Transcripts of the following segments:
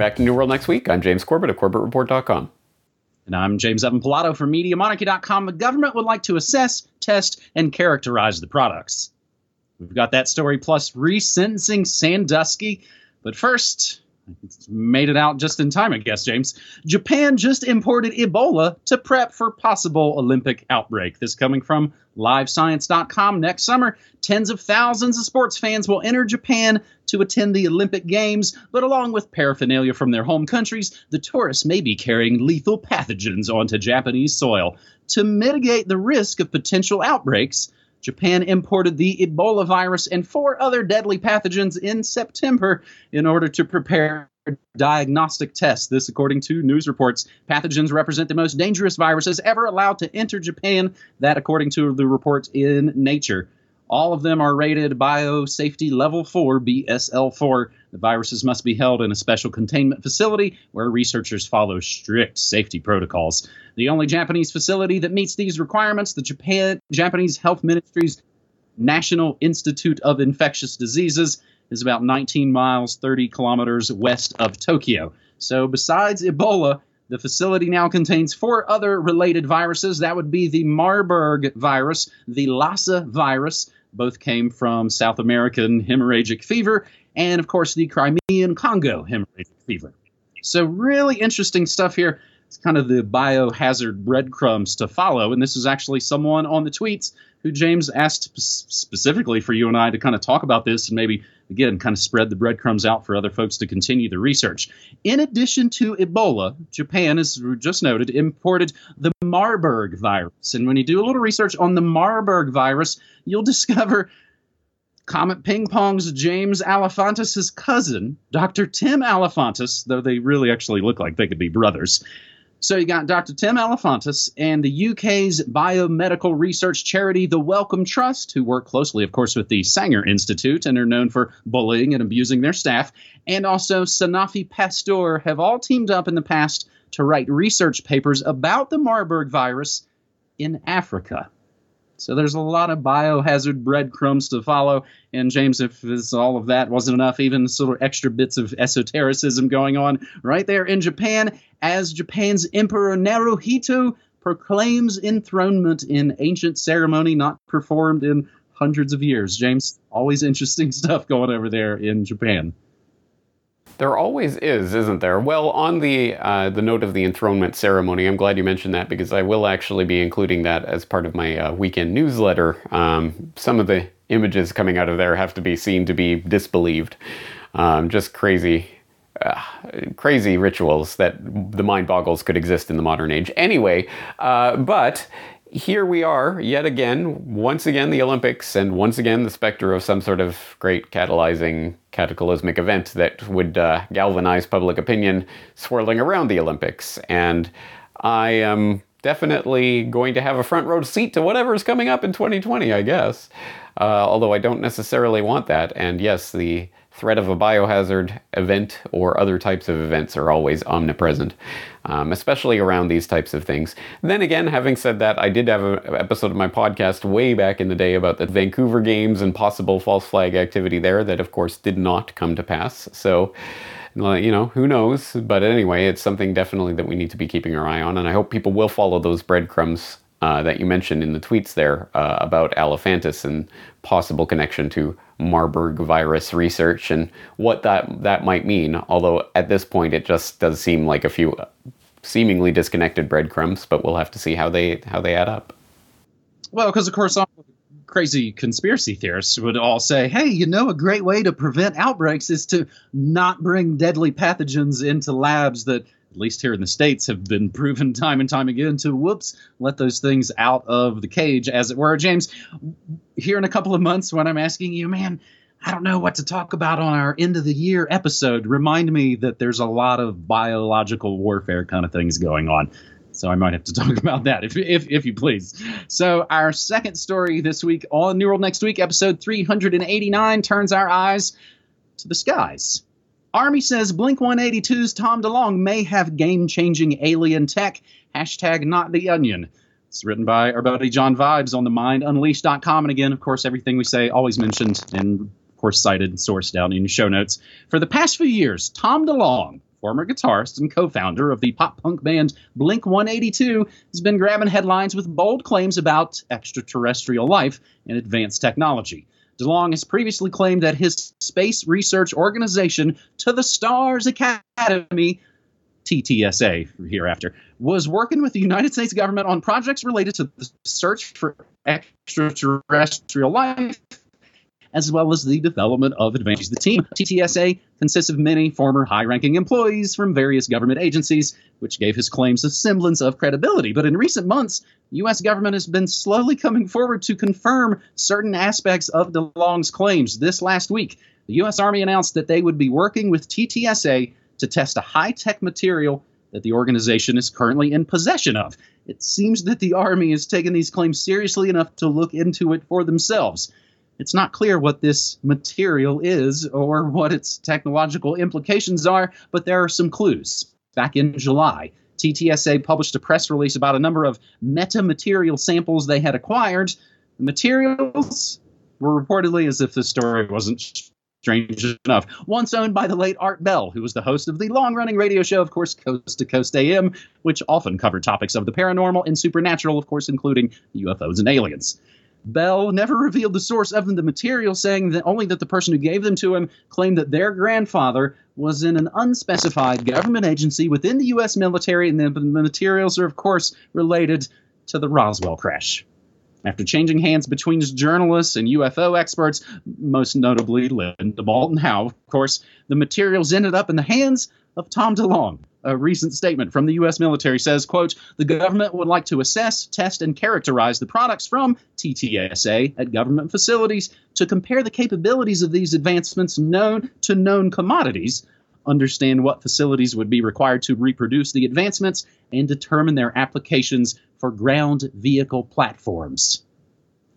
back to New World next week. I'm James Corbett of CorbettReport.com. And I'm James Evan Pilato from MediaMonarchy.com. The government would like to assess, test, and characterize the products. We've got that story plus resentencing Sandusky. But first, it's made it out just in time, I guess, James. Japan just imported Ebola to prep for possible Olympic outbreak. This coming from livescience.com. Next summer, tens of thousands of sports fans will enter Japan to attend the Olympic Games, but along with paraphernalia from their home countries, the tourists may be carrying lethal pathogens onto Japanese soil. To mitigate the risk of potential outbreaks, Japan imported the Ebola virus and four other deadly pathogens in September in order to prepare diagnostic tests. This, according to news reports, pathogens represent the most dangerous viruses ever allowed to enter Japan. That, according to the reports in Nature. All of them are rated biosafety level 4, BSL 4. The viruses must be held in a special containment facility where researchers follow strict safety protocols. The only Japanese facility that meets these requirements, the Japan Japanese Health Ministry's National Institute of Infectious Diseases, is about 19 miles, 30 kilometers west of Tokyo. So, besides Ebola, the facility now contains four other related viruses. That would be the Marburg virus, the Lassa virus, both came from South American hemorrhagic fever and, of course, the Crimean Congo hemorrhagic fever. So, really interesting stuff here. It's kind of the biohazard breadcrumbs to follow. And this is actually someone on the tweets who James asked specifically for you and I to kind of talk about this and maybe, again, kind of spread the breadcrumbs out for other folks to continue the research. In addition to Ebola, Japan, as just noted, imported the Marburg virus. And when you do a little research on the Marburg virus, you'll discover Comet Ping Pong's James Alefantis' cousin, Dr. Tim Alefantis, though they really actually look like they could be brothers, so you got Dr. Tim Alefantis and the UK's biomedical research charity, the Wellcome Trust, who work closely, of course, with the Sanger Institute and are known for bullying and abusing their staff, and also Sanofi Pasteur have all teamed up in the past to write research papers about the Marburg virus in Africa. So there's a lot of biohazard breadcrumbs to follow. And James, if this, all of that wasn't enough, even sort of extra bits of esotericism going on right there in Japan, as Japan's Emperor Naruhito proclaims enthronement in ancient ceremony not performed in hundreds of years. James, always interesting stuff going over there in Japan. There always is, isn't there? Well, on the uh, the note of the enthronement ceremony, I'm glad you mentioned that because I will actually be including that as part of my uh, weekend newsletter. Um, some of the images coming out of there have to be seen to be disbelieved. Um, just crazy, uh, crazy rituals that the mind boggles could exist in the modern age. Anyway, uh, but here we are yet again, once again the Olympics, and once again the specter of some sort of great catalyzing cataclysmic event that would uh, galvanize public opinion swirling around the Olympics. And I am definitely going to have a front row seat to whatever is coming up in 2020, I guess. Uh, although I don't necessarily want that. And yes, the threat of a biohazard event or other types of events are always omnipresent, um, especially around these types of things. Then again, having said that, I did have an episode of my podcast way back in the day about the Vancouver Games and possible false flag activity there that, of course, did not come to pass. So, you know, who knows? But anyway, it's something definitely that we need to be keeping our eye on, and I hope people will follow those breadcrumbs uh, that you mentioned in the tweets there uh, about Alefantis and possible connection to Marburg virus research and what that that might mean. Although at this point it just does seem like a few seemingly disconnected breadcrumbs, but we'll have to see how they how they add up. Well, because of course crazy conspiracy theorists would all say, "Hey, you know, a great way to prevent outbreaks is to not bring deadly pathogens into labs that at least here in the States, have been proven time and time again to whoops, let those things out of the cage, as it were. James, here in a couple of months, when I'm asking you, man, I don't know what to talk about on our end of the year episode, remind me that there's a lot of biological warfare kind of things going on. So I might have to talk about that if, if, if you please. So our second story this week on New World Next Week, episode 389, turns our eyes to the skies. Army says Blink 182's Tom DeLonge may have game changing alien tech. Hashtag not the onion. It's written by our buddy John Vibes on the mindunleashed.com. And again, of course, everything we say always mentioned and, of course, cited and sourced down in your show notes. For the past few years, Tom DeLonge, former guitarist and co founder of the pop punk band Blink 182, has been grabbing headlines with bold claims about extraterrestrial life and advanced technology. DeLonge has previously claimed that his space research organization, To the Stars Academy, TTSA hereafter, was working with the United States government on projects related to the search for extraterrestrial life as well as the development of advances. The team, TTSA, consists of many former high ranking employees from various government agencies, which gave his claims a semblance of credibility. But in recent months, U.S. government has been slowly coming forward to confirm certain aspects of DeLonge's claims. This last week, the U.S. Army announced that they would be working with TTSA to test a high tech material that the organization is currently in possession of. It seems that the Army has taken these claims seriously enough to look into it for themselves. It's not clear what this material is or what its technological implications are, but there are some clues. Back in July, TTSA published a press release about a number of metamaterial samples they had acquired. The materials were reportedly, as if the story wasn't strange enough, once owned by the late Art Bell, who was the host of the long running radio show, of course, Coast to Coast AM, which often covered topics of the paranormal and supernatural, of course, including UFOs and aliens. Bell never revealed the source of the material, saying that only that the person who gave them to him claimed that their grandfather was in an unspecified government agency within the U.S. military, and the materials are, of course, related to the Roswell crash. After changing hands between journalists and UFO experts, most notably Linda Moulton Howe, of course, the materials ended up in the hands of Tom DeLonge, a recent statement from the U.S. military says, quote, the government would like to assess, test, and characterize the products from TTSA at government facilities to compare the capabilities of these advancements known to known commodities, understand what facilities would be required to reproduce the advancements, and determine their applications for ground vehicle platforms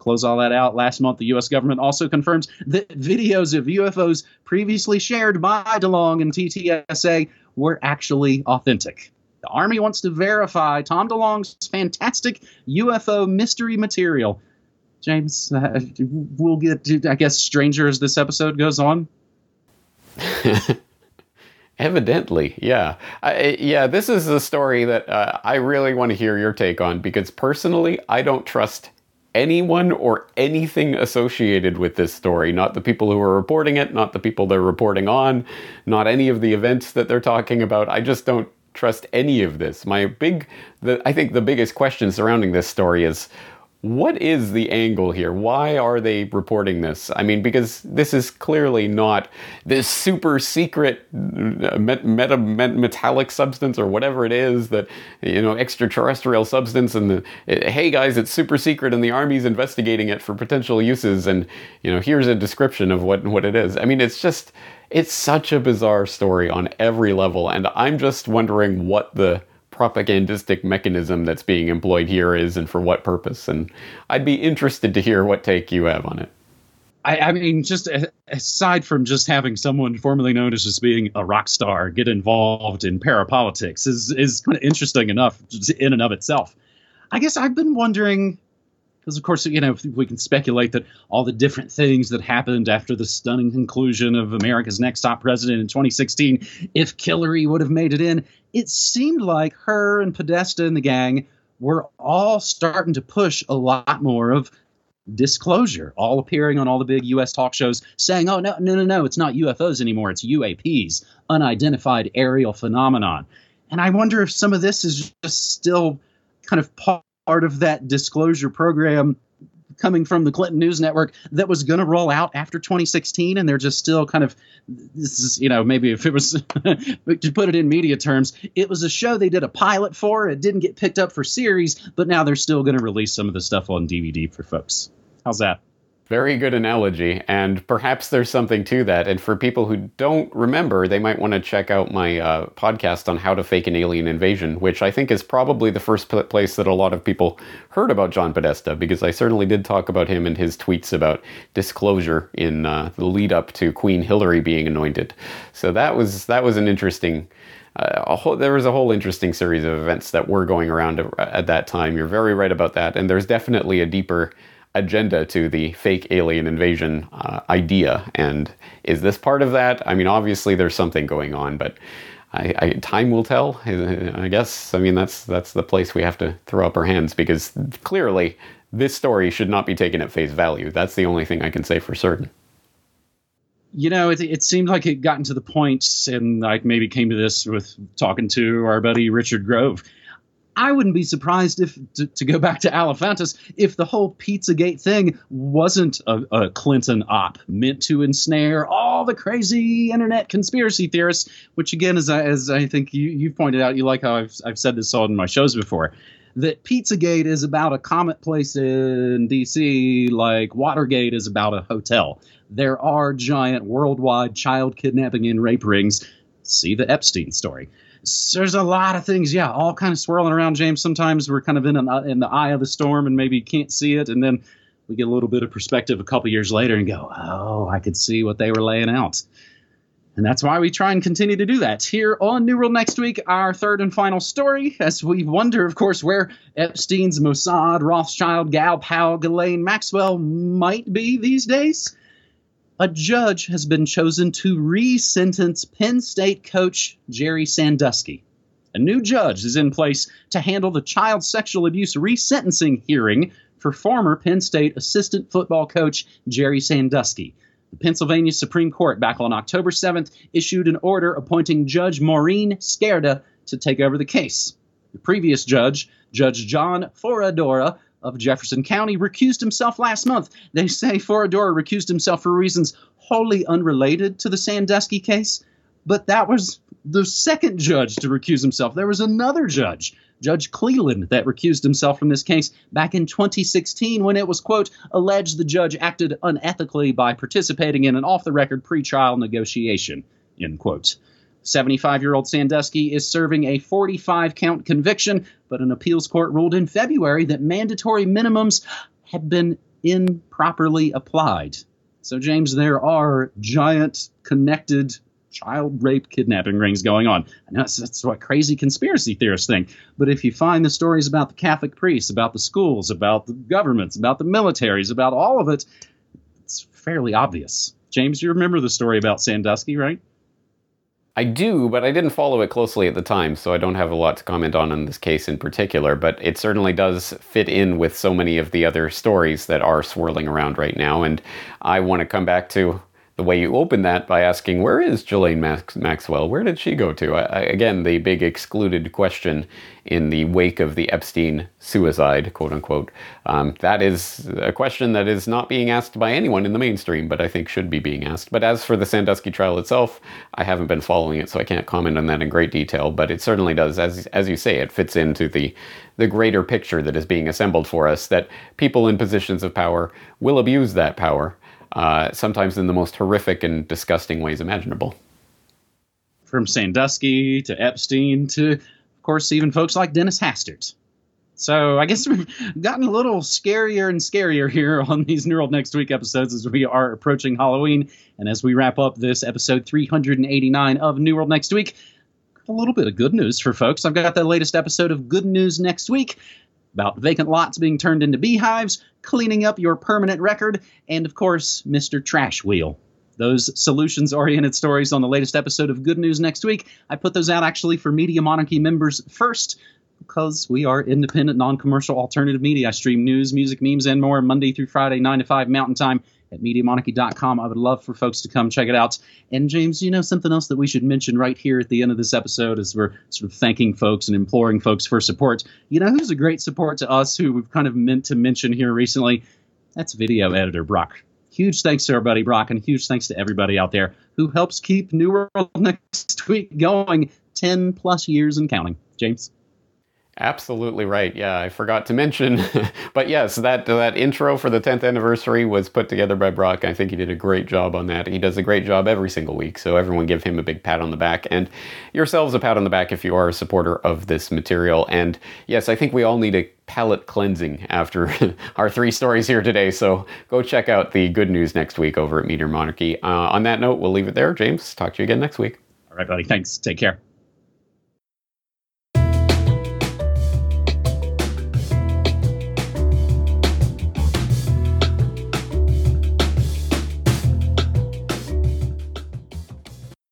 close all that out. Last month, the U.S. government also confirms that videos of UFOs previously shared by DeLonge and TTSA were actually authentic. The Army wants to verify Tom DeLonge's fantastic UFO mystery material. James, uh, we'll get, I guess, stranger as this episode goes on. Evidently, yeah. I, yeah, this is a story that uh, I really want to hear your take on because personally, I don't trust anyone or anything associated with this story. Not the people who are reporting it, not the people they're reporting on, not any of the events that they're talking about. I just don't trust any of this. My big, the, I think the biggest question surrounding this story is what is the angle here? Why are they reporting this? I mean, because this is clearly not this super secret uh, met, meta, met, metallic substance or whatever it is that, you know, extraterrestrial substance. And the, hey guys, it's super secret and the army's investigating it for potential uses. And, you know, here's a description of what, what it is. I mean, it's just, it's such a bizarre story on every level. And I'm just wondering what the, propagandistic mechanism that's being employed here is and for what purpose. And I'd be interested to hear what take you have on it. I, I, mean, just aside from just having someone formerly known as just being a rock star get involved in parapolitics is is kind of interesting enough in and of itself. I guess I've been wondering because of course you know we can speculate that all the different things that happened after the stunning conclusion of America's Next Top President in 2016, if Hillary would have made it in, it seemed like her and Podesta and the gang were all starting to push a lot more of disclosure, all appearing on all the big U.S. talk shows, saying, "Oh no, no, no, no, it's not UFOs anymore; it's UAPs, unidentified aerial phenomenon." And I wonder if some of this is just still kind of part of that disclosure program coming from the Clinton News Network that was going to roll out after 2016, and they're just still kind of this is you know maybe if it was to put it in media terms, it was a show they did a pilot for. It didn't get picked up for series, but now they're still going to release some of the stuff on DVD for folks. How's that? Very good analogy, and perhaps there's something to that. And for people who don't remember, they might want to check out my uh, podcast on how to fake an alien invasion, which I think is probably the first place that a lot of people heard about John Podesta, because I certainly did talk about him and his tweets about disclosure in uh, the lead up to Queen Hillary being anointed. So that was that was an interesting. Uh, whole, there was a whole interesting series of events that were going around at that time. You're very right about that, and there's definitely a deeper agenda to the fake alien invasion uh, idea. And is this part of that? I mean, obviously there's something going on, but I, I, time will tell. I guess. I mean, that's that's the place we have to throw up our hands because clearly this story should not be taken at face value. That's the only thing I can say for certain. You know, it, it seemed like it gotten to the point, and I maybe came to this with talking to our buddy Richard Grove. I wouldn't be surprised if, to, to, go back to Alefantis, if the whole Pizzagate thing wasn't a, a, Clinton op meant to ensnare all the crazy internet conspiracy theorists. Which, again, as I, as I think you, you pointed out, you like how I've, I've said this all in my shows before that Pizzagate is about a comet place in DC, like Watergate is about a hotel. There are giant worldwide child kidnapping and rape rings. See the Epstein story. There's a lot of things, yeah, all kind of swirling around. James, sometimes we're kind of in an, uh, in the eye of the storm and maybe can't see it, and then we get a little bit of perspective a couple years later and go, oh, I could see what they were laying out. And that's why we try and continue to do that. Here on New World next week, our third and final story, as we wonder, of course, where Epstein's Mossad, Rothschild, Gal Pal, Ghislaine Maxwell might be these days. A judge has been chosen to re sentence Penn State coach Jerry Sandusky. A new judge is in place to handle the child sexual abuse resentencing hearing for former Penn State assistant football coach Jerry Sandusky. The Pennsylvania Supreme Court, back on October 7th, issued an order appointing Judge Maureen Skerda to take over the case. The previous judge, Judge John Foradora of Jefferson County, recused himself last month. They say Foradora recused himself for reasons wholly unrelated to the Sandusky case, but that was the second judge to recuse himself. There was another judge Judge Cleland that recused himself from this case back in 2016 when it was, quote, alleged the judge acted unethically by participating in an off the record pretrial negotiation, end quote. 75 year old Sandusky is serving a 45 count conviction, but an appeals court ruled in February that mandatory minimums had been improperly applied. So, James, there are giant connected child rape kidnapping rings going on. I know that's, that's what crazy conspiracy theorists think. But if you find the stories about the Catholic priests, about the schools, about the governments, about the militaries, about all of it, it's fairly obvious. James, you remember the story about Sandusky, right? I do, but I didn't follow it closely at the time, so I don't have a lot to comment on in this case in particular. But it certainly does fit in with so many of the other stories that are swirling around right now. And I want to come back to the way you open that by asking, where is Ghislaine Max- Maxwell? Where did she go to? I, I, again, the big excluded question in the wake of the Epstein suicide, quote unquote. Um, that is a question that is not being asked by anyone in the mainstream, but I think should be being asked. But as for the Sandusky trial itself, I haven't been following it, so I can't comment on that in great detail. But it certainly does, as as you say, it fits into the the greater picture that is being assembled for us. That people in positions of power will abuse that power uh, sometimes in the most horrific and disgusting ways imaginable. From Sandusky to Epstein to, of course, even folks like Dennis Hastert. So I guess we've gotten a little scarier and scarier here on these New World Next Week episodes as we are approaching Halloween. And as we wrap up this episode 389 of New World Next Week, a little bit of good news for folks. I've got the latest episode of Good News Next Week about vacant lots being turned into beehives, cleaning up your permanent record, and of course, Mr. Trash Wheel. Those solutions oriented stories on the latest episode of Good News next week. I put those out actually for Media Monarchy members first because we are independent, non commercial alternative media. I stream news, music, memes, and more Monday through Friday, 9 to 5 Mountain Time at MediaMonarchy.com. I would love for folks to come check it out. And James, you know something else that we should mention right here at the end of this episode as we're sort of thanking folks and imploring folks for support. You know who's a great support to us who we've kind of meant to mention here recently? That's video editor Brock. Huge thanks to buddy Brock, and huge thanks to everybody out there who helps keep New World Next Week going 10 plus years and counting. James? Absolutely right. Yeah, I forgot to mention, but yes, that that intro for the 10th anniversary was put together by Brock. I think he did a great job on that. He does a great job every single week, so everyone give him a big pat on the back and yourselves a pat on the back if you are a supporter of this material. And yes, I think we all need a palate cleansing after our three stories here today. So go check out the good news next week over at Media Monarchy. Uh, on that note, we'll leave it there. James, talk to you again next week. All right, buddy. Thanks. Take care.